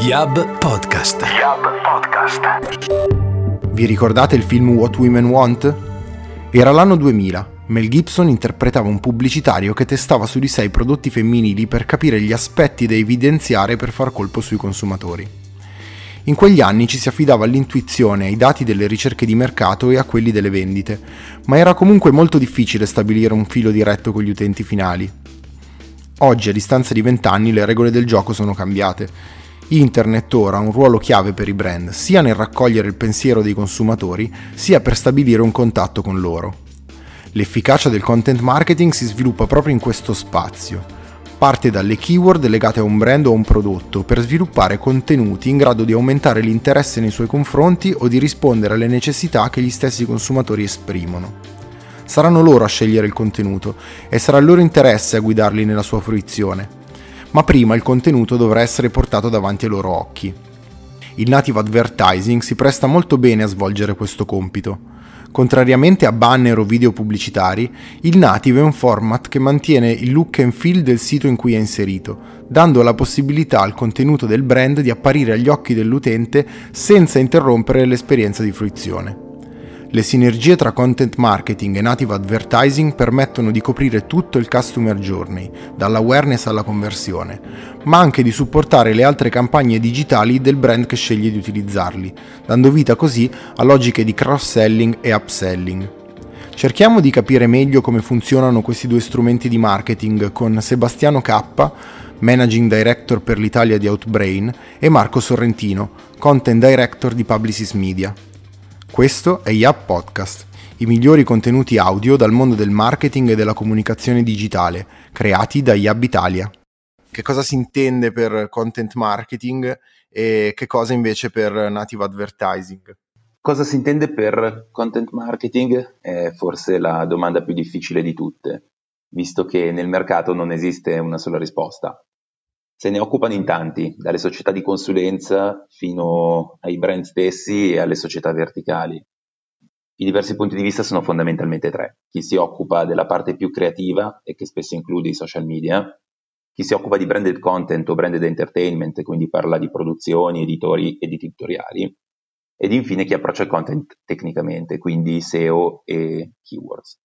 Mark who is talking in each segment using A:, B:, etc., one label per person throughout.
A: Yab Podcast.
B: Yab Podcast.
C: Vi ricordate il film What Women Want? Era l'anno 2000. Mel Gibson interpretava un pubblicitario che testava su di sé i prodotti femminili per capire gli aspetti da evidenziare per far colpo sui consumatori. In quegli anni ci si affidava all'intuizione, ai dati delle ricerche di mercato e a quelli delle vendite, ma era comunque molto difficile stabilire un filo diretto con gli utenti finali. Oggi, a distanza di vent'anni, le regole del gioco sono cambiate. Internet ora ha un ruolo chiave per i brand, sia nel raccogliere il pensiero dei consumatori, sia per stabilire un contatto con loro. L'efficacia del content marketing si sviluppa proprio in questo spazio. Parte dalle keyword legate a un brand o a un prodotto per sviluppare contenuti in grado di aumentare l'interesse nei suoi confronti o di rispondere alle necessità che gli stessi consumatori esprimono. Saranno loro a scegliere il contenuto e sarà il loro interesse a guidarli nella sua fruizione. Ma prima il contenuto dovrà essere portato davanti ai loro occhi. Il native advertising si presta molto bene a svolgere questo compito. Contrariamente a banner o video pubblicitari, il native è un format che mantiene il look and feel del sito in cui è inserito, dando la possibilità al contenuto del brand di apparire agli occhi dell'utente senza interrompere l'esperienza di fruizione. Le sinergie tra content marketing e native advertising permettono di coprire tutto il customer journey, dall'awareness alla conversione, ma anche di supportare le altre campagne digitali del brand che sceglie di utilizzarli, dando vita così a logiche di cross-selling e upselling. Cerchiamo di capire meglio come funzionano questi due strumenti di marketing con Sebastiano K, Managing Director per l'Italia di Outbrain, e Marco Sorrentino, Content Director di Publicis Media. Questo è Yap Podcast, i migliori contenuti audio dal mondo del marketing e della comunicazione digitale, creati da Yab Italia. Che cosa si intende per content marketing e che cosa invece per native advertising?
D: Cosa si intende per content marketing è forse la domanda più difficile di tutte, visto che nel mercato non esiste una sola risposta. Se ne occupano in tanti, dalle società di consulenza fino ai brand stessi e alle società verticali. I diversi punti di vista sono fondamentalmente tre. Chi si occupa della parte più creativa e che spesso include i social media, chi si occupa di branded content o branded entertainment, quindi parla di produzioni, editori ed editoriali, ed infine chi approccia il content tecnicamente, quindi SEO e keywords.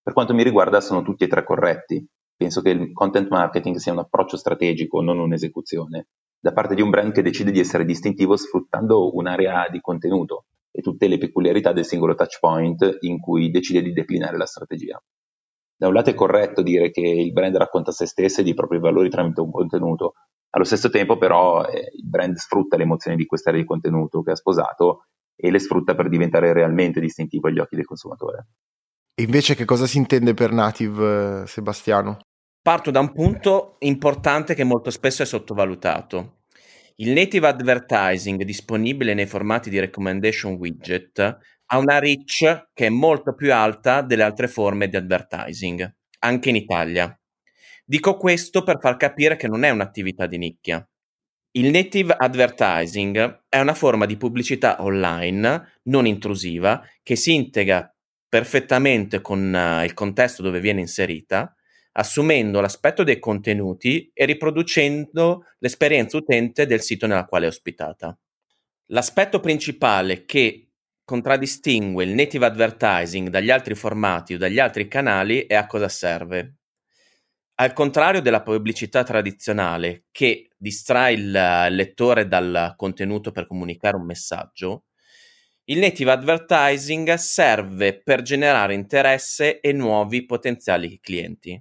D: Per quanto mi riguarda sono tutti e tre corretti, Penso che il content marketing sia un approccio strategico, non un'esecuzione, da parte di un brand che decide di essere distintivo sfruttando un'area di contenuto e tutte le peculiarità del singolo touch point in cui decide di declinare la strategia. Da un lato è corretto dire che il brand racconta se stesso e i propri valori tramite un contenuto, allo stesso tempo però eh, il brand sfrutta le emozioni di quest'area di contenuto che ha sposato e le sfrutta per diventare realmente distintivo agli occhi del consumatore.
C: E invece che cosa si intende per native, eh, Sebastiano?
E: Parto da un punto importante che molto spesso è sottovalutato. Il native advertising disponibile nei formati di recommendation widget ha una reach che è molto più alta delle altre forme di advertising, anche in Italia. Dico questo per far capire che non è un'attività di nicchia. Il native advertising è una forma di pubblicità online non intrusiva che si integra perfettamente con uh, il contesto dove viene inserita, assumendo l'aspetto dei contenuti e riproducendo l'esperienza utente del sito nella quale è ospitata. L'aspetto principale che contraddistingue il native advertising dagli altri formati o dagli altri canali è a cosa serve. Al contrario della pubblicità tradizionale che distrae il lettore dal contenuto per comunicare un messaggio, il native advertising serve per generare interesse e nuovi potenziali clienti.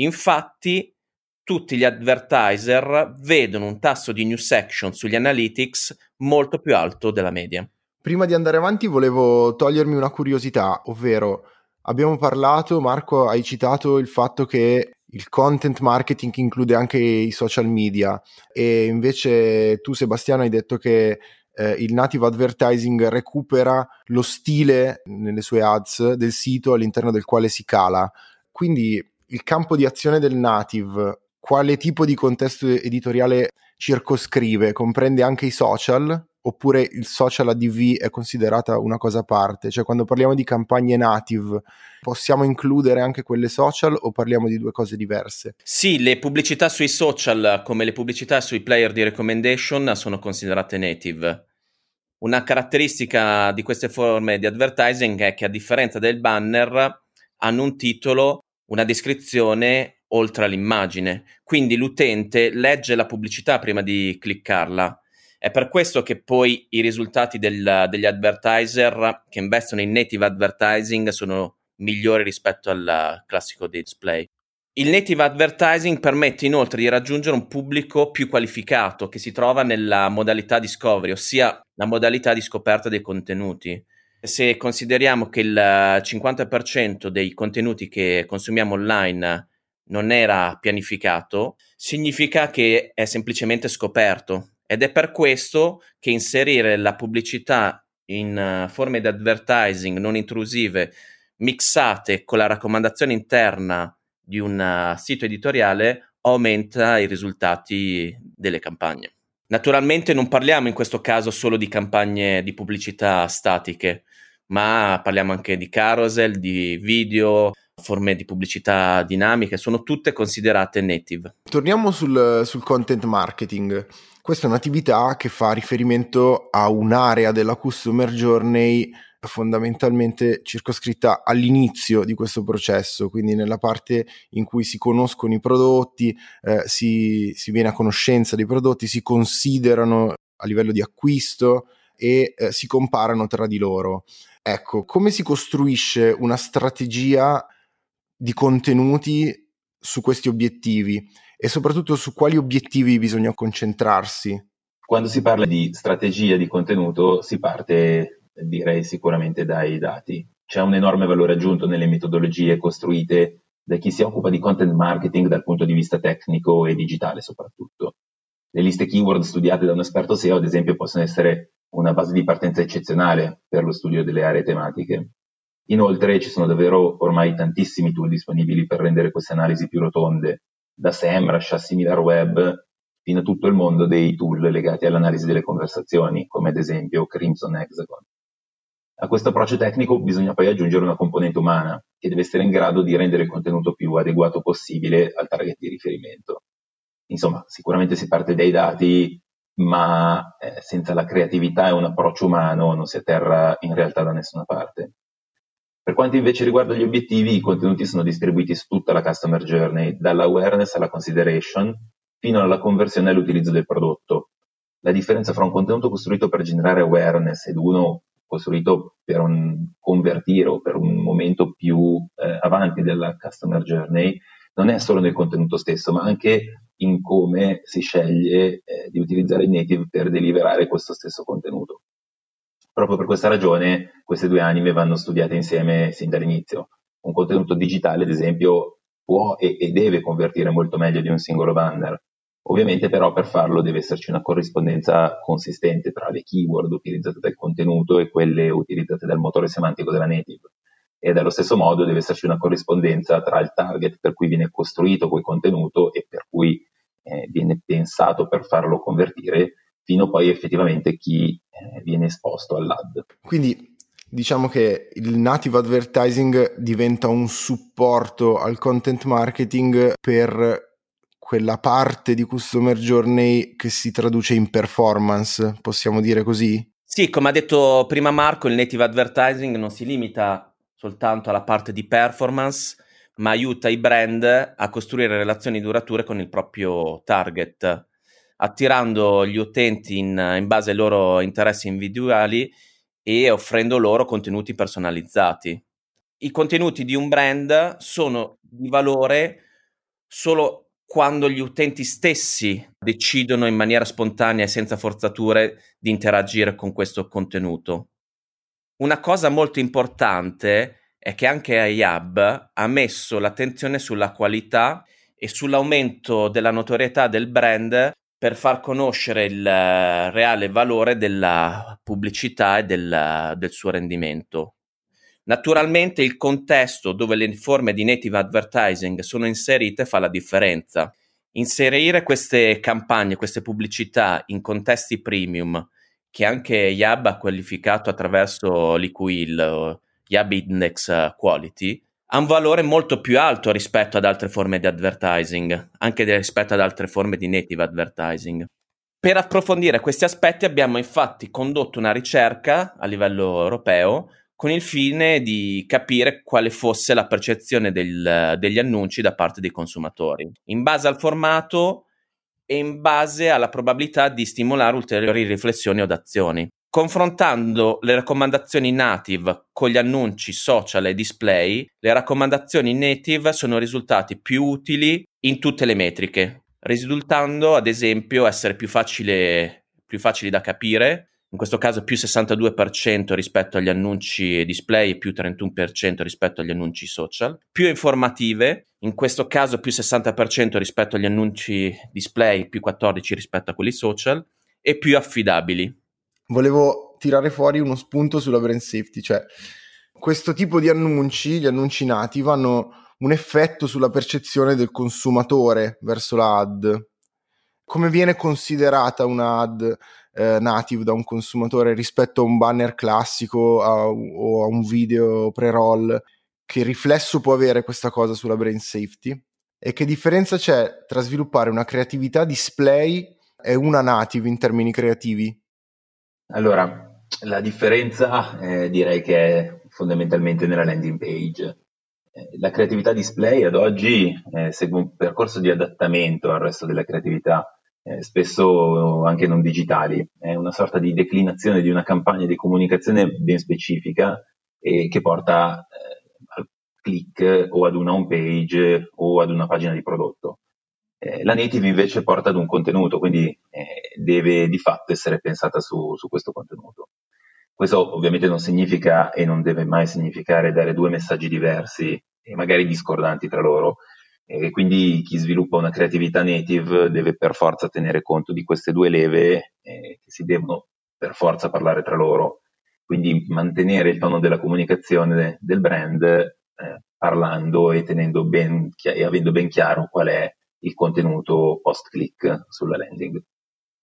E: Infatti, tutti gli advertiser vedono un tasso di new section sugli analytics molto più alto della media.
C: Prima di andare avanti volevo togliermi una curiosità, ovvero abbiamo parlato, Marco, hai citato il fatto che il content marketing include anche i social media e invece tu Sebastiano hai detto che eh, il native advertising recupera lo stile nelle sue ads del sito all'interno del quale si cala. Quindi il campo di azione del native, quale tipo di contesto editoriale circoscrive? Comprende anche i social? oppure il social ADV è considerata una cosa a parte? Cioè quando parliamo di campagne native possiamo includere anche quelle social o parliamo di due cose diverse?
E: Sì, le pubblicità sui social come le pubblicità sui player di recommendation sono considerate native. Una caratteristica di queste forme di advertising è che a differenza del banner hanno un titolo, una descrizione oltre all'immagine, quindi l'utente legge la pubblicità prima di cliccarla. È per questo che poi i risultati del, degli advertiser che investono in native advertising sono migliori rispetto al classico display. Il native advertising permette inoltre di raggiungere un pubblico più qualificato che si trova nella modalità discovery, ossia la modalità di scoperta dei contenuti. Se consideriamo che il 50% dei contenuti che consumiamo online non era pianificato, significa che è semplicemente scoperto ed è per questo che inserire la pubblicità in forme di advertising non intrusive mixate con la raccomandazione interna di un uh, sito editoriale aumenta i risultati delle campagne. Naturalmente non parliamo in questo caso solo di campagne di pubblicità statiche, ma parliamo anche di carousel, di video, forme di pubblicità dinamiche, sono tutte considerate native.
C: Torniamo sul, sul content marketing. Questa è un'attività che fa riferimento a un'area della customer journey fondamentalmente circoscritta all'inizio di questo processo, quindi nella parte in cui si conoscono i prodotti, eh, si, si, viene a conoscenza dei prodotti, si considerano a livello di acquisto e eh, si comparano tra di loro. Ecco, come si costruisce una strategia di contenuti su questi obiettivi e soprattutto su quali obiettivi bisogna concentrarsi?
D: Quando si parla di strategia di contenuto si parte direi sicuramente dai dati. C'è un enorme valore aggiunto nelle metodologie costruite da chi si occupa di content marketing dal punto di vista tecnico e digitale soprattutto. Le liste keyword studiate da un esperto SEO, ad esempio, possono essere una base di partenza eccezionale per lo studio delle aree tematiche. Inoltre ci sono davvero ormai tantissimi tool disponibili per rendere queste analisi più rotonde, da SEMrush a SimilarWeb fino a tutto il mondo dei tool legati all'analisi delle conversazioni, come ad esempio Crimson Hexagon. A questo approccio tecnico bisogna poi aggiungere una componente umana, che deve essere in grado di rendere il contenuto più adeguato possibile al target di riferimento. Insomma, sicuramente si parte dai dati, ma eh, senza la creatività e un approccio umano non si atterra in realtà da nessuna parte. Per quanto invece riguarda gli obiettivi, i contenuti sono distribuiti su tutta la customer journey, dall'awareness alla consideration, fino alla conversione e all'utilizzo del prodotto. La differenza fra un contenuto costruito per generare awareness ed uno costruito per convertire o per un momento più eh, avanti della customer journey non è solo nel contenuto stesso, ma anche in come si sceglie eh, di utilizzare il native per deliberare questo stesso contenuto. Proprio per questa ragione queste due anime vanno studiate insieme sin dall'inizio. Un contenuto digitale, ad esempio, può e, e deve convertire molto meglio di un singolo banner, Ovviamente però per farlo deve esserci una corrispondenza consistente tra le keyword utilizzate dal contenuto e quelle utilizzate dal motore semantico della native. E allo stesso modo deve esserci una corrispondenza tra il target per cui viene costruito quel contenuto e per cui eh, viene pensato per farlo convertire, fino poi effettivamente chi eh, viene esposto all'ad.
C: Quindi diciamo che il native advertising diventa un supporto al content marketing per quella parte di customer journey che si traduce in performance, possiamo dire così?
E: Sì, come ha detto prima Marco, il native advertising non si limita soltanto alla parte di performance, ma aiuta i brand a costruire relazioni durature con il proprio target, attirando gli utenti in, in base ai loro interessi individuali e offrendo loro contenuti personalizzati. I contenuti di un brand sono di valore solo quando gli utenti stessi decidono in maniera spontanea e senza forzature di interagire con questo contenuto. Una cosa molto importante è che anche iHub ha messo l'attenzione sulla qualità e sull'aumento della notorietà del brand per far conoscere il reale valore della pubblicità e del, del suo rendimento. Naturalmente il contesto dove le forme di native advertising sono inserite fa la differenza. Inserire queste campagne, queste pubblicità in contesti premium che anche Yab ha qualificato attraverso l'IQIL, Yab Index Quality, ha un valore molto più alto rispetto ad altre forme di advertising, anche rispetto ad altre forme di native advertising. Per approfondire questi aspetti abbiamo infatti condotto una ricerca a livello europeo con il fine di capire quale fosse la percezione del, degli annunci da parte dei consumatori, in base al formato e in base alla probabilità di stimolare ulteriori riflessioni o azioni. Confrontando le raccomandazioni native con gli annunci social e display, le raccomandazioni native sono risultati più utili in tutte le metriche, risultando ad esempio essere più, facile, più facili da capire, in questo caso più 62% rispetto agli annunci display e più 31% rispetto agli annunci social, più informative, in questo caso più 60% rispetto agli annunci display, più 14% rispetto a quelli social, e più affidabili.
C: Volevo tirare fuori uno spunto sulla brand safety, cioè questo tipo di annunci, gli annunci nati, hanno un effetto sulla percezione del consumatore verso la ad. Come viene considerata una ad eh, native da un consumatore rispetto a un banner classico a, o a un video pre-roll? Che riflesso può avere questa cosa sulla brand safety? E che differenza c'è tra sviluppare una creatività display e una native in termini creativi?
D: Allora, la differenza eh, direi che è fondamentalmente nella landing page. Eh, la creatività display ad oggi eh, segue un percorso di adattamento al resto della creatività, eh, spesso anche non digitali. È una sorta di declinazione di una campagna di comunicazione ben specifica e che porta eh, al click o ad una home page o ad una pagina di prodotto. Eh, la native invece porta ad un contenuto, quindi eh, deve di fatto essere pensata su, su, questo contenuto. Questo ovviamente non significa e non deve mai significare dare due messaggi diversi e magari discordanti tra loro. E quindi chi sviluppa una creatività native deve per forza tenere conto di queste due leve eh, che si devono per forza parlare tra loro. Quindi mantenere il tono della comunicazione del brand eh, parlando e, ben, e avendo ben chiaro qual è il contenuto post-click sulla landing.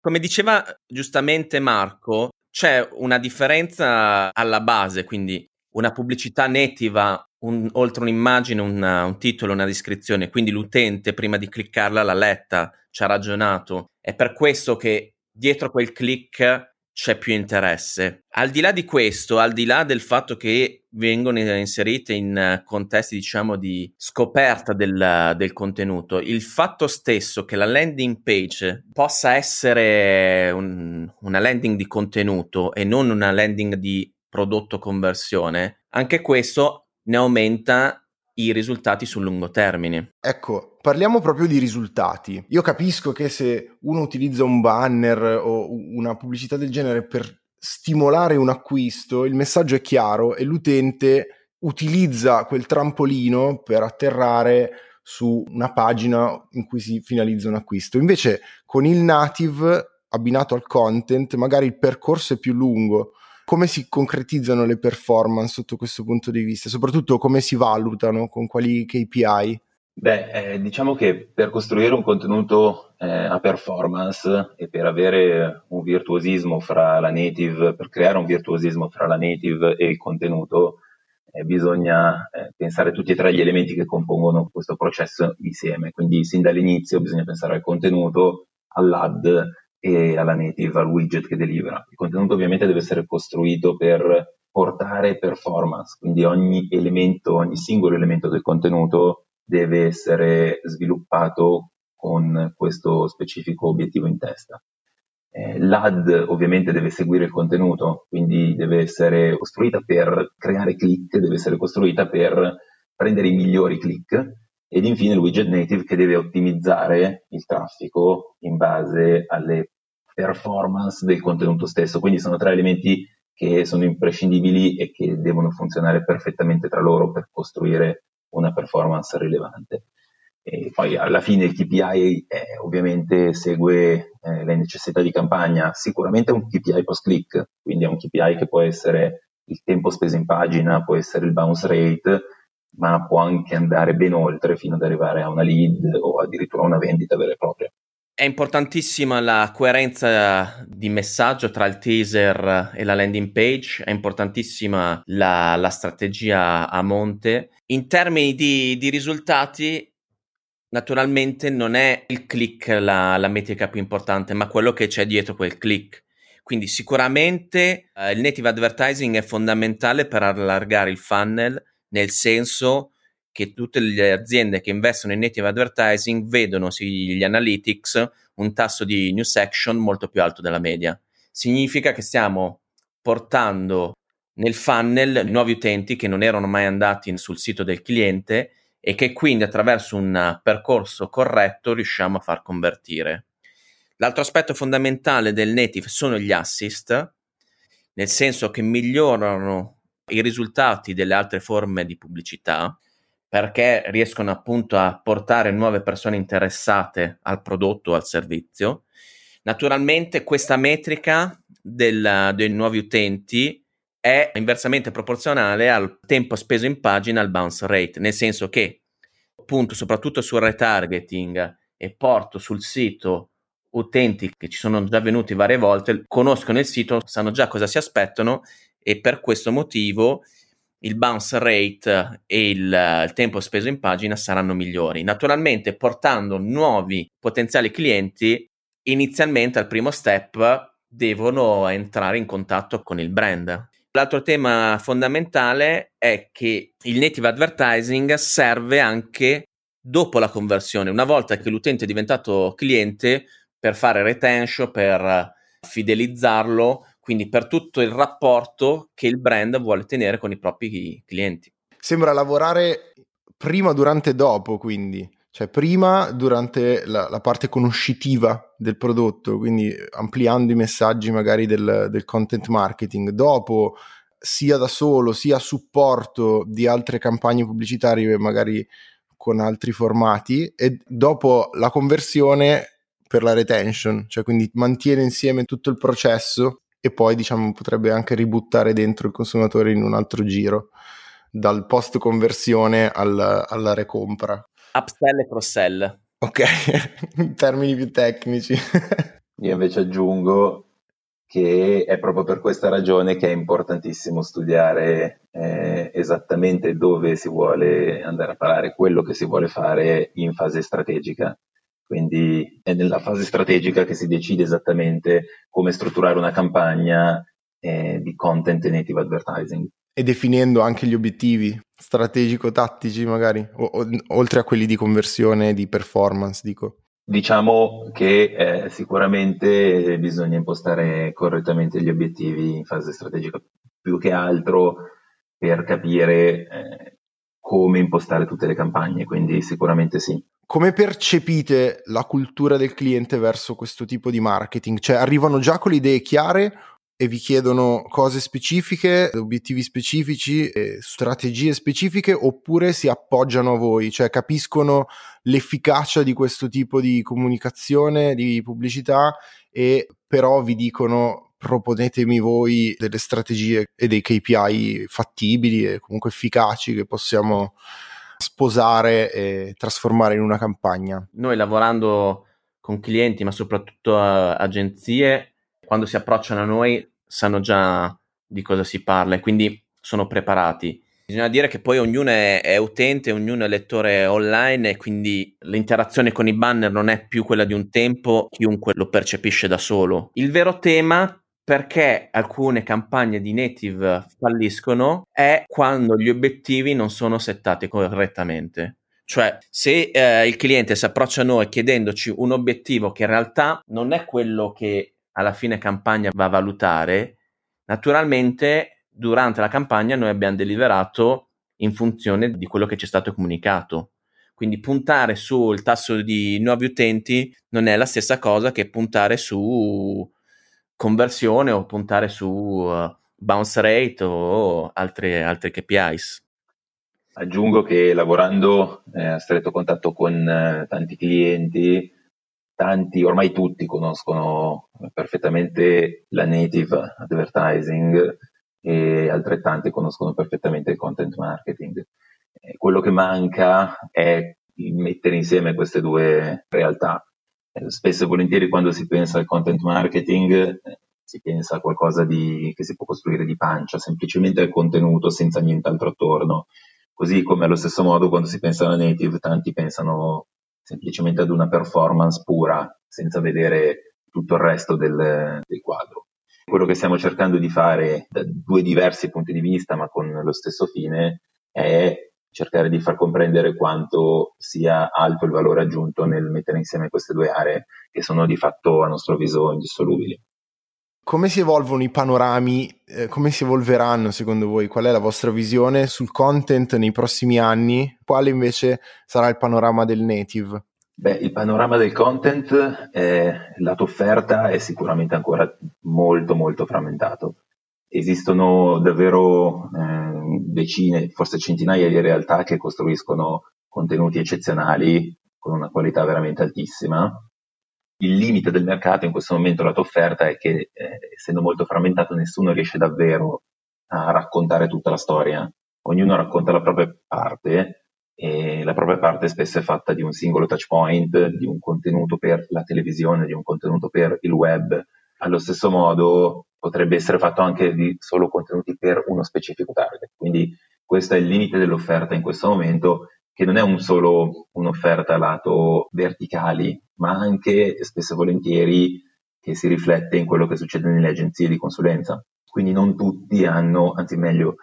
E: Come diceva giustamente Marco, c'è una differenza alla base, quindi una pubblicità nativa, un, oltre un'immagine, una, un titolo, una descrizione, quindi l'utente prima di cliccarla l'ha letta, ci ha ragionato. È per questo che dietro quel click c'è più interesse. Al di là di questo, al di là del fatto che vengono inserite in contesti, diciamo, di scoperta del, del contenuto, il fatto stesso che la landing page possa essere un, una landing di contenuto e non una landing di prodotto conversione, anche questo ne aumenta i risultati sul lungo termine.
C: Ecco, parliamo proprio di risultati. Io capisco che se uno utilizza un banner o una pubblicità del genere per stimolare un acquisto, il messaggio è chiaro e l'utente utilizza quel trampolino per atterrare su una pagina in cui si finalizza un acquisto. Invece con il native abbinato al content, magari il percorso è più lungo come si concretizzano le performance sotto questo punto di vista? Soprattutto come si valutano, con quali KPI?
D: Beh, eh, diciamo che per costruire un contenuto eh, a performance e per avere un virtuosismo fra la native, per creare un virtuosismo fra la native e il contenuto, eh, bisogna eh, pensare tutti e tre gli elementi che compongono questo processo insieme. Quindi sin dall'inizio bisogna pensare al contenuto, all'ad e alla native, al widget che delivera. Il contenuto ovviamente deve essere costruito per portare performance, quindi ogni elemento, ogni singolo elemento del contenuto deve essere sviluppato con questo specifico obiettivo in testa. Eh, L'ad ovviamente deve seguire il contenuto, quindi deve essere costruita per creare click, deve essere costruita per prendere i migliori click ed infine il widget native che deve ottimizzare il traffico in base alle performance del contenuto stesso. Quindi sono tre elementi che sono imprescindibili e che devono funzionare perfettamente tra loro per costruire una performance rilevante. E poi alla fine il KPI eh, ovviamente segue eh, le necessità di campagna, sicuramente è un KPI post-click, quindi è un KPI che può essere il tempo speso in pagina, può essere il bounce rate, ma può anche andare ben oltre fino ad arrivare a una lead o addirittura a una vendita vera e propria.
E: È importantissima la coerenza di messaggio tra il teaser e la landing page, è importantissima la, la strategia a monte. In termini di, di, risultati, naturalmente non è il click la, la, metrica più importante, ma quello che c'è dietro quel click. Quindi sicuramente eh, il native advertising è fondamentale per allargare il funnel, nel senso che tutte le aziende che investono in native advertising vedono sugli analytics un tasso di new section molto più alto della media. Significa che stiamo portando nel funnel nuovi utenti che non erano mai andati sul sito del cliente e che quindi attraverso un percorso corretto riusciamo a far convertire. L'altro aspetto fondamentale del native sono gli assist, nel senso che migliorano i risultati delle altre forme di pubblicità perché riescono appunto a portare nuove persone interessate al prodotto o al servizio. Naturalmente questa metrica del, dei nuovi utenti è inversamente proporzionale al tempo speso in pagina al bounce rate, nel senso che appunto soprattutto sul retargeting e porto sul sito utenti che ci sono già venuti varie volte, conoscono il sito, sanno già cosa si aspettano e per questo motivo il bounce rate e il, il, tempo speso in pagina saranno migliori. Naturalmente, portando nuovi potenziali clienti, inizialmente al primo step devono entrare in contatto con il brand. L'altro tema fondamentale è che il native advertising serve anche dopo la conversione, una volta che l'utente è diventato cliente, per fare retention, per fidelizzarlo quindi per tutto il rapporto che il brand vuole tenere con i propri clienti.
C: Sembra lavorare prima, durante e dopo, quindi. Cioè prima durante la, la parte conoscitiva del prodotto, quindi ampliando i messaggi magari del, del content marketing, dopo sia da solo sia a supporto di altre campagne pubblicitarie magari con altri formati e dopo la conversione per la retention, cioè quindi mantiene insieme tutto il processo e poi diciamo potrebbe anche ributtare dentro il consumatore in un altro giro dal post conversione al, alla recompra.
E: Upsell e cross-sell.
C: Ok, in termini più tecnici.
D: Io invece aggiungo che è proprio per questa ragione che è importantissimo studiare eh, esattamente dove si vuole andare a parare, quello che si vuole fare in fase strategica. Quindi è nella fase strategica che si decide esattamente come strutturare una campagna eh, di content e native advertising.
C: E definendo anche gli obiettivi strategico-tattici magari, o, o, oltre a quelli di conversione e di performance, dico.
D: Diciamo che eh, sicuramente bisogna impostare correttamente gli obiettivi in fase strategica, più che altro per capire eh, come impostare tutte le campagne, quindi sicuramente sì
C: come percepite la cultura del cliente verso questo tipo di marketing? Cioè arrivano già con le idee chiare e vi chiedono cose specifiche, obiettivi specifici, strategie specifiche oppure si appoggiano a voi, cioè capiscono l'efficacia di questo tipo di comunicazione, di pubblicità e però vi dicono proponetemi voi delle strategie e dei KPI fattibili e comunque efficaci che possiamo sposare e trasformare in una campagna?
E: Noi lavorando con clienti, ma soprattutto a agenzie, quando si approcciano a noi sanno già di cosa si parla e quindi sono preparati. Bisogna dire che poi ognuno è, è, utente, ognuno è lettore online e quindi l'interazione con i banner non è più quella di un tempo, chiunque lo percepisce da solo. Il vero tema perché alcune campagne di native falliscono è quando gli obiettivi non sono settati correttamente. Cioè, se eh, il cliente si approccia a noi chiedendoci un obiettivo che in realtà non è quello che alla fine campagna va a valutare, naturalmente durante la campagna noi abbiamo deliberato in funzione di quello che ci è stato comunicato. Quindi puntare sul tasso di nuovi utenti non è la stessa cosa che puntare su conversione o puntare su uh, bounce rate o altre, altre KPIs.
D: Aggiungo che lavorando eh, a stretto contatto con eh, tanti clienti, tanti, ormai tutti conoscono perfettamente la native advertising e altrettanti conoscono perfettamente il content marketing. Eh, quello che manca è mettere insieme queste due realtà spesso e volentieri quando si pensa al content marketing eh, si pensa a qualcosa di, che si può costruire di pancia, semplicemente al contenuto senza nient'altro attorno. Così come allo stesso modo quando si pensa alla native, tanti pensano semplicemente ad una performance pura, senza vedere tutto il resto del, del quadro. Quello che stiamo cercando di fare da due diversi punti di vista, ma con lo stesso fine, è cercare di far comprendere quanto sia alto il valore aggiunto nel mettere insieme queste due aree che sono di fatto a nostro avviso indissolubili.
C: Come si evolvono i panorami? Eh, come si evolveranno secondo voi? Qual è la vostra visione sul content nei prossimi anni? Quale invece sarà il panorama del native?
D: Beh, il panorama del content, eh, lato offerta, è sicuramente ancora molto molto frammentato. Esistono davvero eh, decine, forse centinaia di realtà che costruiscono contenuti eccezionali con una qualità veramente altissima il limite del mercato in questo momento, la tua offerta, è che eh, essendo molto frammentato nessuno riesce davvero a raccontare tutta la storia. Ognuno racconta la propria parte e la propria parte spesso è fatta di un singolo touch point, di un contenuto per la televisione, di un contenuto per il web. Allo stesso modo potrebbe essere fatto anche di solo contenuti per uno specifico target. Quindi questo è il limite dell'offerta in questo momento che non è un solo un'offerta lato verticali, ma anche spesso e volentieri che si riflette in quello che succede nelle agenzie di consulenza. Quindi non tutti hanno, anzi meglio,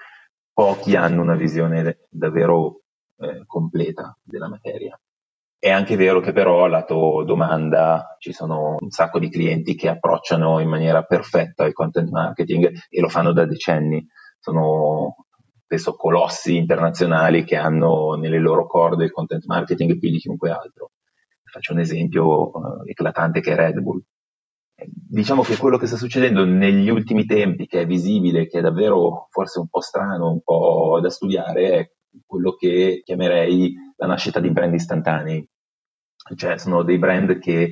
D: pochi hanno una visione davvero eh, completa della materia. È anche vero che però lato domanda ci sono un sacco di clienti che approcciano in maniera perfetta il content marketing e lo fanno da decenni. Sono spesso colossi internazionali che hanno nelle loro corde il content marketing più di chiunque altro. Faccio un esempio uh, eclatante che è Red Bull. Eh, diciamo che quello che sta succedendo negli ultimi tempi, che è visibile, che è davvero forse un po' strano, un po' da studiare, è quello che chiamerei la nascita di brand istantanei. Cioè sono dei brand che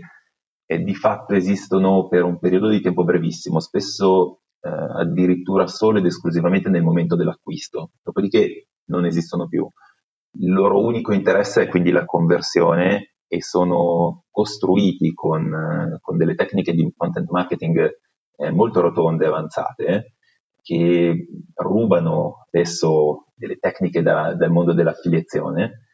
D: eh, di fatto esistono per un periodo di tempo brevissimo, spesso eh, addirittura solo ed esclusivamente nel momento dell'acquisto, dopodiché non esistono più. Il loro unico interesse è quindi la conversione e sono costruiti con, eh, con delle tecniche di content marketing eh, molto rotonde e avanzate che rubano adesso delle tecniche da, dal mondo dell'affiliazione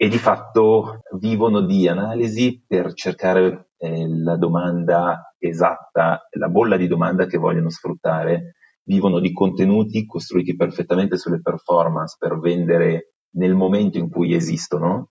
D: e di fatto vivono di analisi per cercare eh, la domanda esatta, la bolla di domanda che vogliono sfruttare, vivono di contenuti costruiti perfettamente sulle performance per vendere nel momento in cui esistono.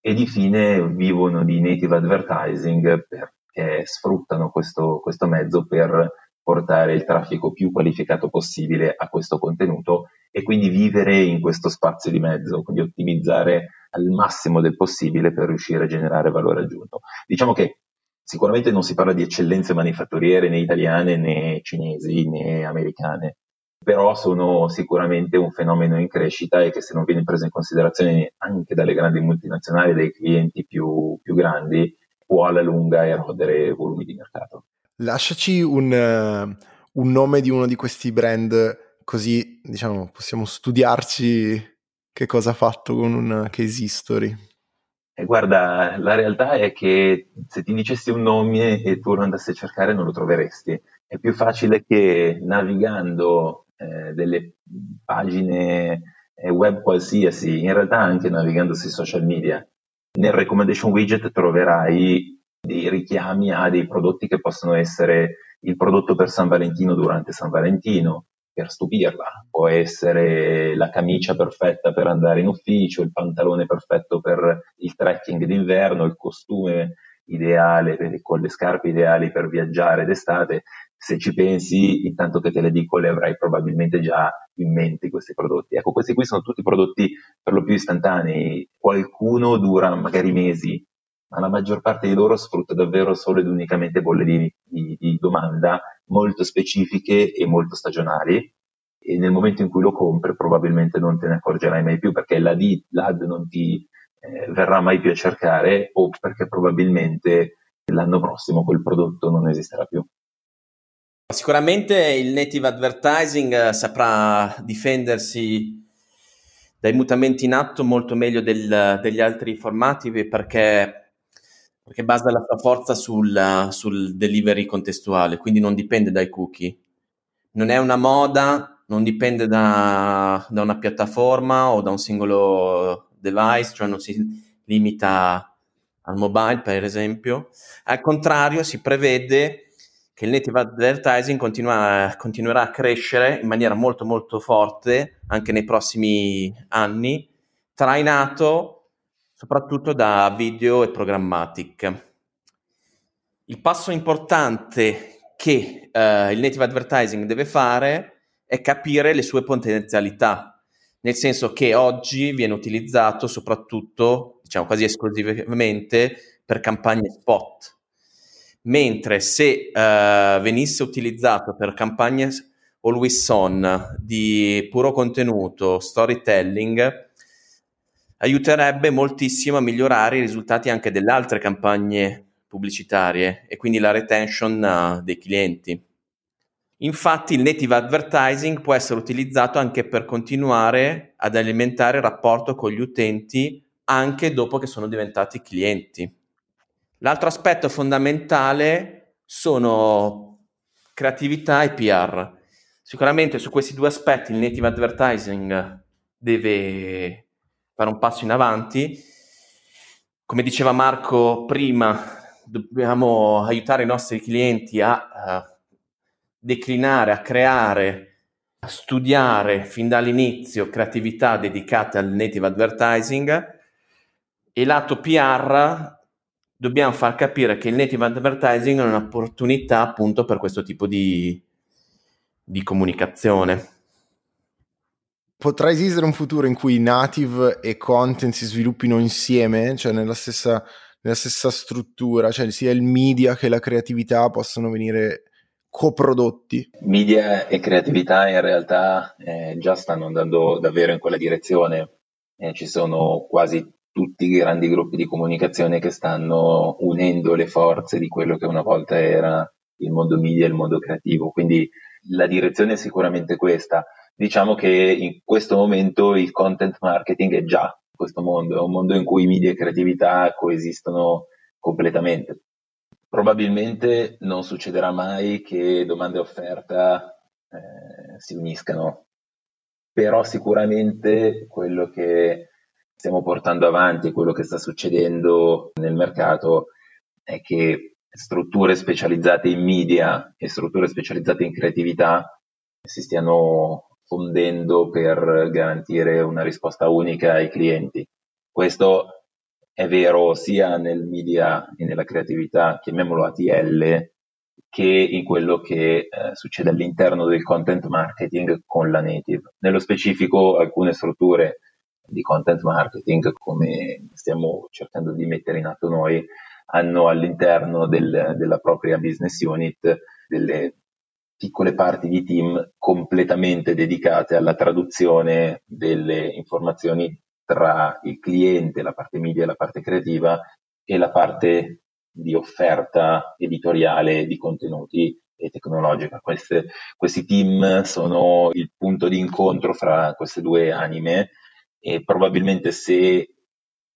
D: E di fine vivono di native advertising perché sfruttano questo, questo mezzo per portare il traffico più qualificato possibile a questo contenuto e quindi vivere in questo spazio di mezzo, quindi ottimizzare al massimo del possibile per riuscire a generare valore aggiunto. Diciamo che sicuramente non si parla di eccellenze manifatturiere né italiane né cinesi né americane, però sono sicuramente un fenomeno in crescita e che se non viene preso in considerazione anche dalle grandi multinazionali, dai clienti più, più grandi, può alla lunga erodere volumi di mercato.
C: Lasciaci un, uh, un nome di uno di questi brand, così diciamo possiamo studiarci che cosa ha fatto con un case history.
D: Eh, guarda, la realtà è che se ti dicessi un nome e tu lo andassi a cercare non lo troveresti. È più facile che navigando eh, delle pagine eh, web qualsiasi, in realtà anche navigando sui social media, nel recommendation widget troverai dei richiami a dei prodotti che possono essere il prodotto per San Valentino durante San Valentino, per stupirla, può essere la camicia perfetta per andare in ufficio, il pantalone perfetto per il trekking d'inverno, il costume ideale con le scarpe ideali per viaggiare d'estate. Se ci pensi, intanto che te le dico, le avrai probabilmente già in mente questi prodotti. Ecco, questi qui sono tutti prodotti per lo più istantanei. Qualcuno dura magari mesi, ma la maggior parte di loro sfrutta davvero solo ed unicamente bolle di, di, di domanda molto specifiche e molto stagionali e nel momento in cui lo compri probabilmente non te ne accorgerai mai più perché la l'ad non ti eh, verrà mai più a cercare o perché probabilmente l'anno prossimo quel prodotto non esisterà più.
E: Sicuramente il native advertising eh, saprà difendersi dai mutamenti in atto molto meglio del, degli altri formati perché perché basa la sua forza sul, sul delivery contestuale, quindi non dipende dai cookie. Non è una moda, non dipende da, da una piattaforma o da un singolo device, cioè non si limita al mobile, per esempio. Al contrario, si prevede che il native advertising continua, continuerà a crescere in maniera molto molto forte anche nei prossimi anni, trainato soprattutto da video e programmatic. Il passo importante che eh, il native advertising deve fare è capire le sue potenzialità, nel senso che oggi viene utilizzato soprattutto, diciamo quasi esclusivamente, per campagne spot mentre se uh, venisse utilizzato per campagne always on di puro contenuto, storytelling, aiuterebbe moltissimo a migliorare i risultati anche delle altre campagne pubblicitarie e quindi la retention uh, dei clienti. Infatti il native advertising può essere utilizzato anche per continuare ad alimentare il rapporto con gli utenti anche dopo che sono diventati clienti. L'altro aspetto fondamentale sono creatività e PR. Sicuramente su questi due aspetti il native advertising deve fare un passo in avanti. Come diceva Marco prima, dobbiamo aiutare i nostri clienti a, a declinare, a creare, a studiare fin dall'inizio creatività dedicate al native advertising e lato PR dobbiamo far capire che il native advertising è un'opportunità appunto per questo tipo di, di comunicazione.
C: Potrà esistere un futuro in cui native e content si sviluppino insieme, cioè nella stessa, nella stessa struttura, cioè sia il media che la creatività possono venire coprodotti?
D: Media e creatività in realtà eh, già stanno andando davvero in quella direzione. Eh, ci sono quasi tutti i grandi gruppi di comunicazione che stanno unendo le forze di quello che una volta era il mondo media e il mondo creativo. Quindi la direzione è sicuramente questa. Diciamo che in questo momento il content marketing è già questo mondo, è un mondo in cui media e creatività coesistono completamente. Probabilmente non succederà mai che domanda e offerta eh, si uniscano, però sicuramente quello che stiamo portando avanti, quello che sta succedendo nel mercato è che strutture specializzate in media e strutture specializzate in creatività si stiano fondendo per garantire una risposta unica ai clienti. Questo è vero sia nel media e nella creatività, chiamiamolo ATL, che in quello che eh, succede all'interno del content marketing con la native. Nello specifico alcune strutture di content marketing, come stiamo cercando di mettere in atto noi, hanno all'interno del, della propria business unit delle piccole parti di team completamente dedicate alla traduzione delle informazioni tra il cliente, la parte media la parte creativa e la parte di offerta editoriale di contenuti e tecnologica. Queste, questi team sono il punto di incontro fra queste due anime e probabilmente se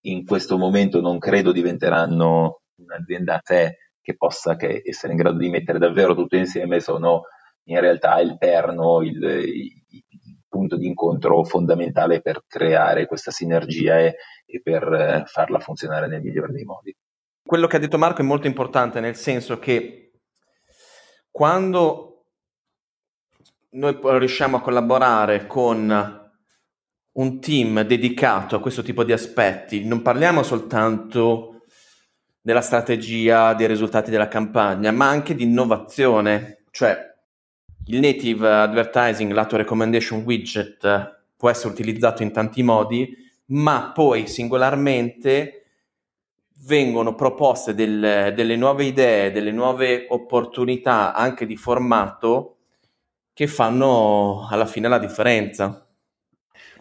D: in questo momento non credo diventeranno un'azienda a sé che possa che essere in grado di mettere davvero tutto insieme, sono in realtà il perno, il, il punto di incontro fondamentale per creare questa sinergia e, e per eh, farla funzionare nel migliore dei modi.
E: Quello che ha detto Marco è molto importante, nel senso che quando noi riusciamo a collaborare con un team dedicato a questo tipo di aspetti, non parliamo soltanto della strategia, dei risultati della campagna, ma anche di innovazione, cioè il native advertising lato recommendation widget può essere utilizzato in tanti modi, ma poi singolarmente vengono proposte del, delle nuove idee, delle nuove opportunità anche di formato che fanno alla fine la differenza.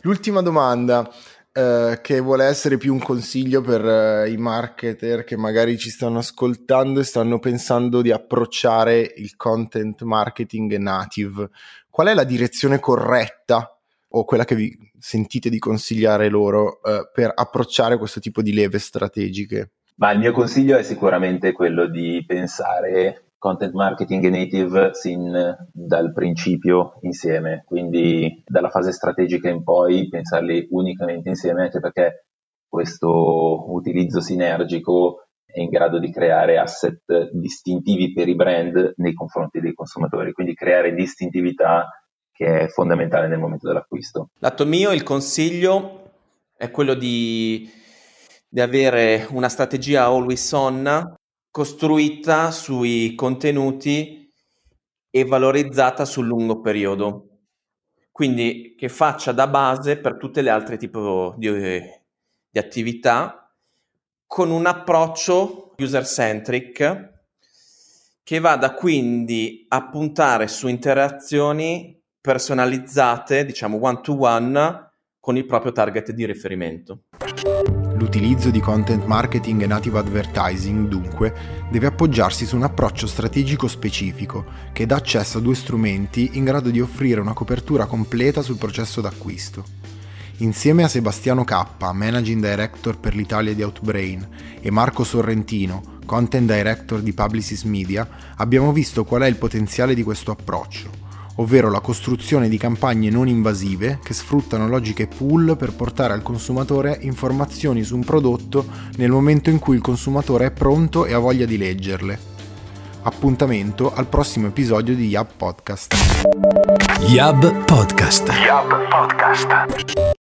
C: L'ultima domanda, eh, che vuole essere più un consiglio per eh, i marketer che magari ci stanno ascoltando e stanno pensando di approcciare il content marketing native. Qual è la direzione corretta o quella che vi sentite di consigliare loro eh, per approcciare questo tipo di leve strategiche?
D: Ma il mio consiglio è sicuramente quello di pensare content marketing native sin dal principio insieme, quindi dalla fase strategica in poi pensarli unicamente insieme, anche perché questo utilizzo sinergico è in grado di creare asset distintivi per i brand nei confronti dei consumatori, quindi creare distintività che è fondamentale nel momento dell'acquisto.
E: Lato mio il consiglio è quello di di avere una strategia always on costruita sui contenuti e valorizzata sul lungo periodo. Quindi che faccia da base per tutte le altre tipi di, di attività con un approccio user centric che vada quindi a puntare su interazioni personalizzate, diciamo one to one, con il proprio target di riferimento.
C: L'utilizzo di content marketing e native advertising, dunque, deve appoggiarsi su un approccio strategico specifico che dà accesso a due strumenti in grado di offrire una copertura completa sul processo d'acquisto. Insieme a Sebastiano K, Managing Director per l'Italia di Outbrain, e Marco Sorrentino, Content Director di Publicis Media, abbiamo visto qual è il potenziale di questo approccio ovvero la costruzione di campagne non invasive che sfruttano logiche pool per portare al consumatore informazioni su un prodotto nel momento in cui il consumatore è pronto e ha voglia di leggerle. Appuntamento al prossimo episodio di Yab Podcast.
B: Yab Podcast. Yab Podcast.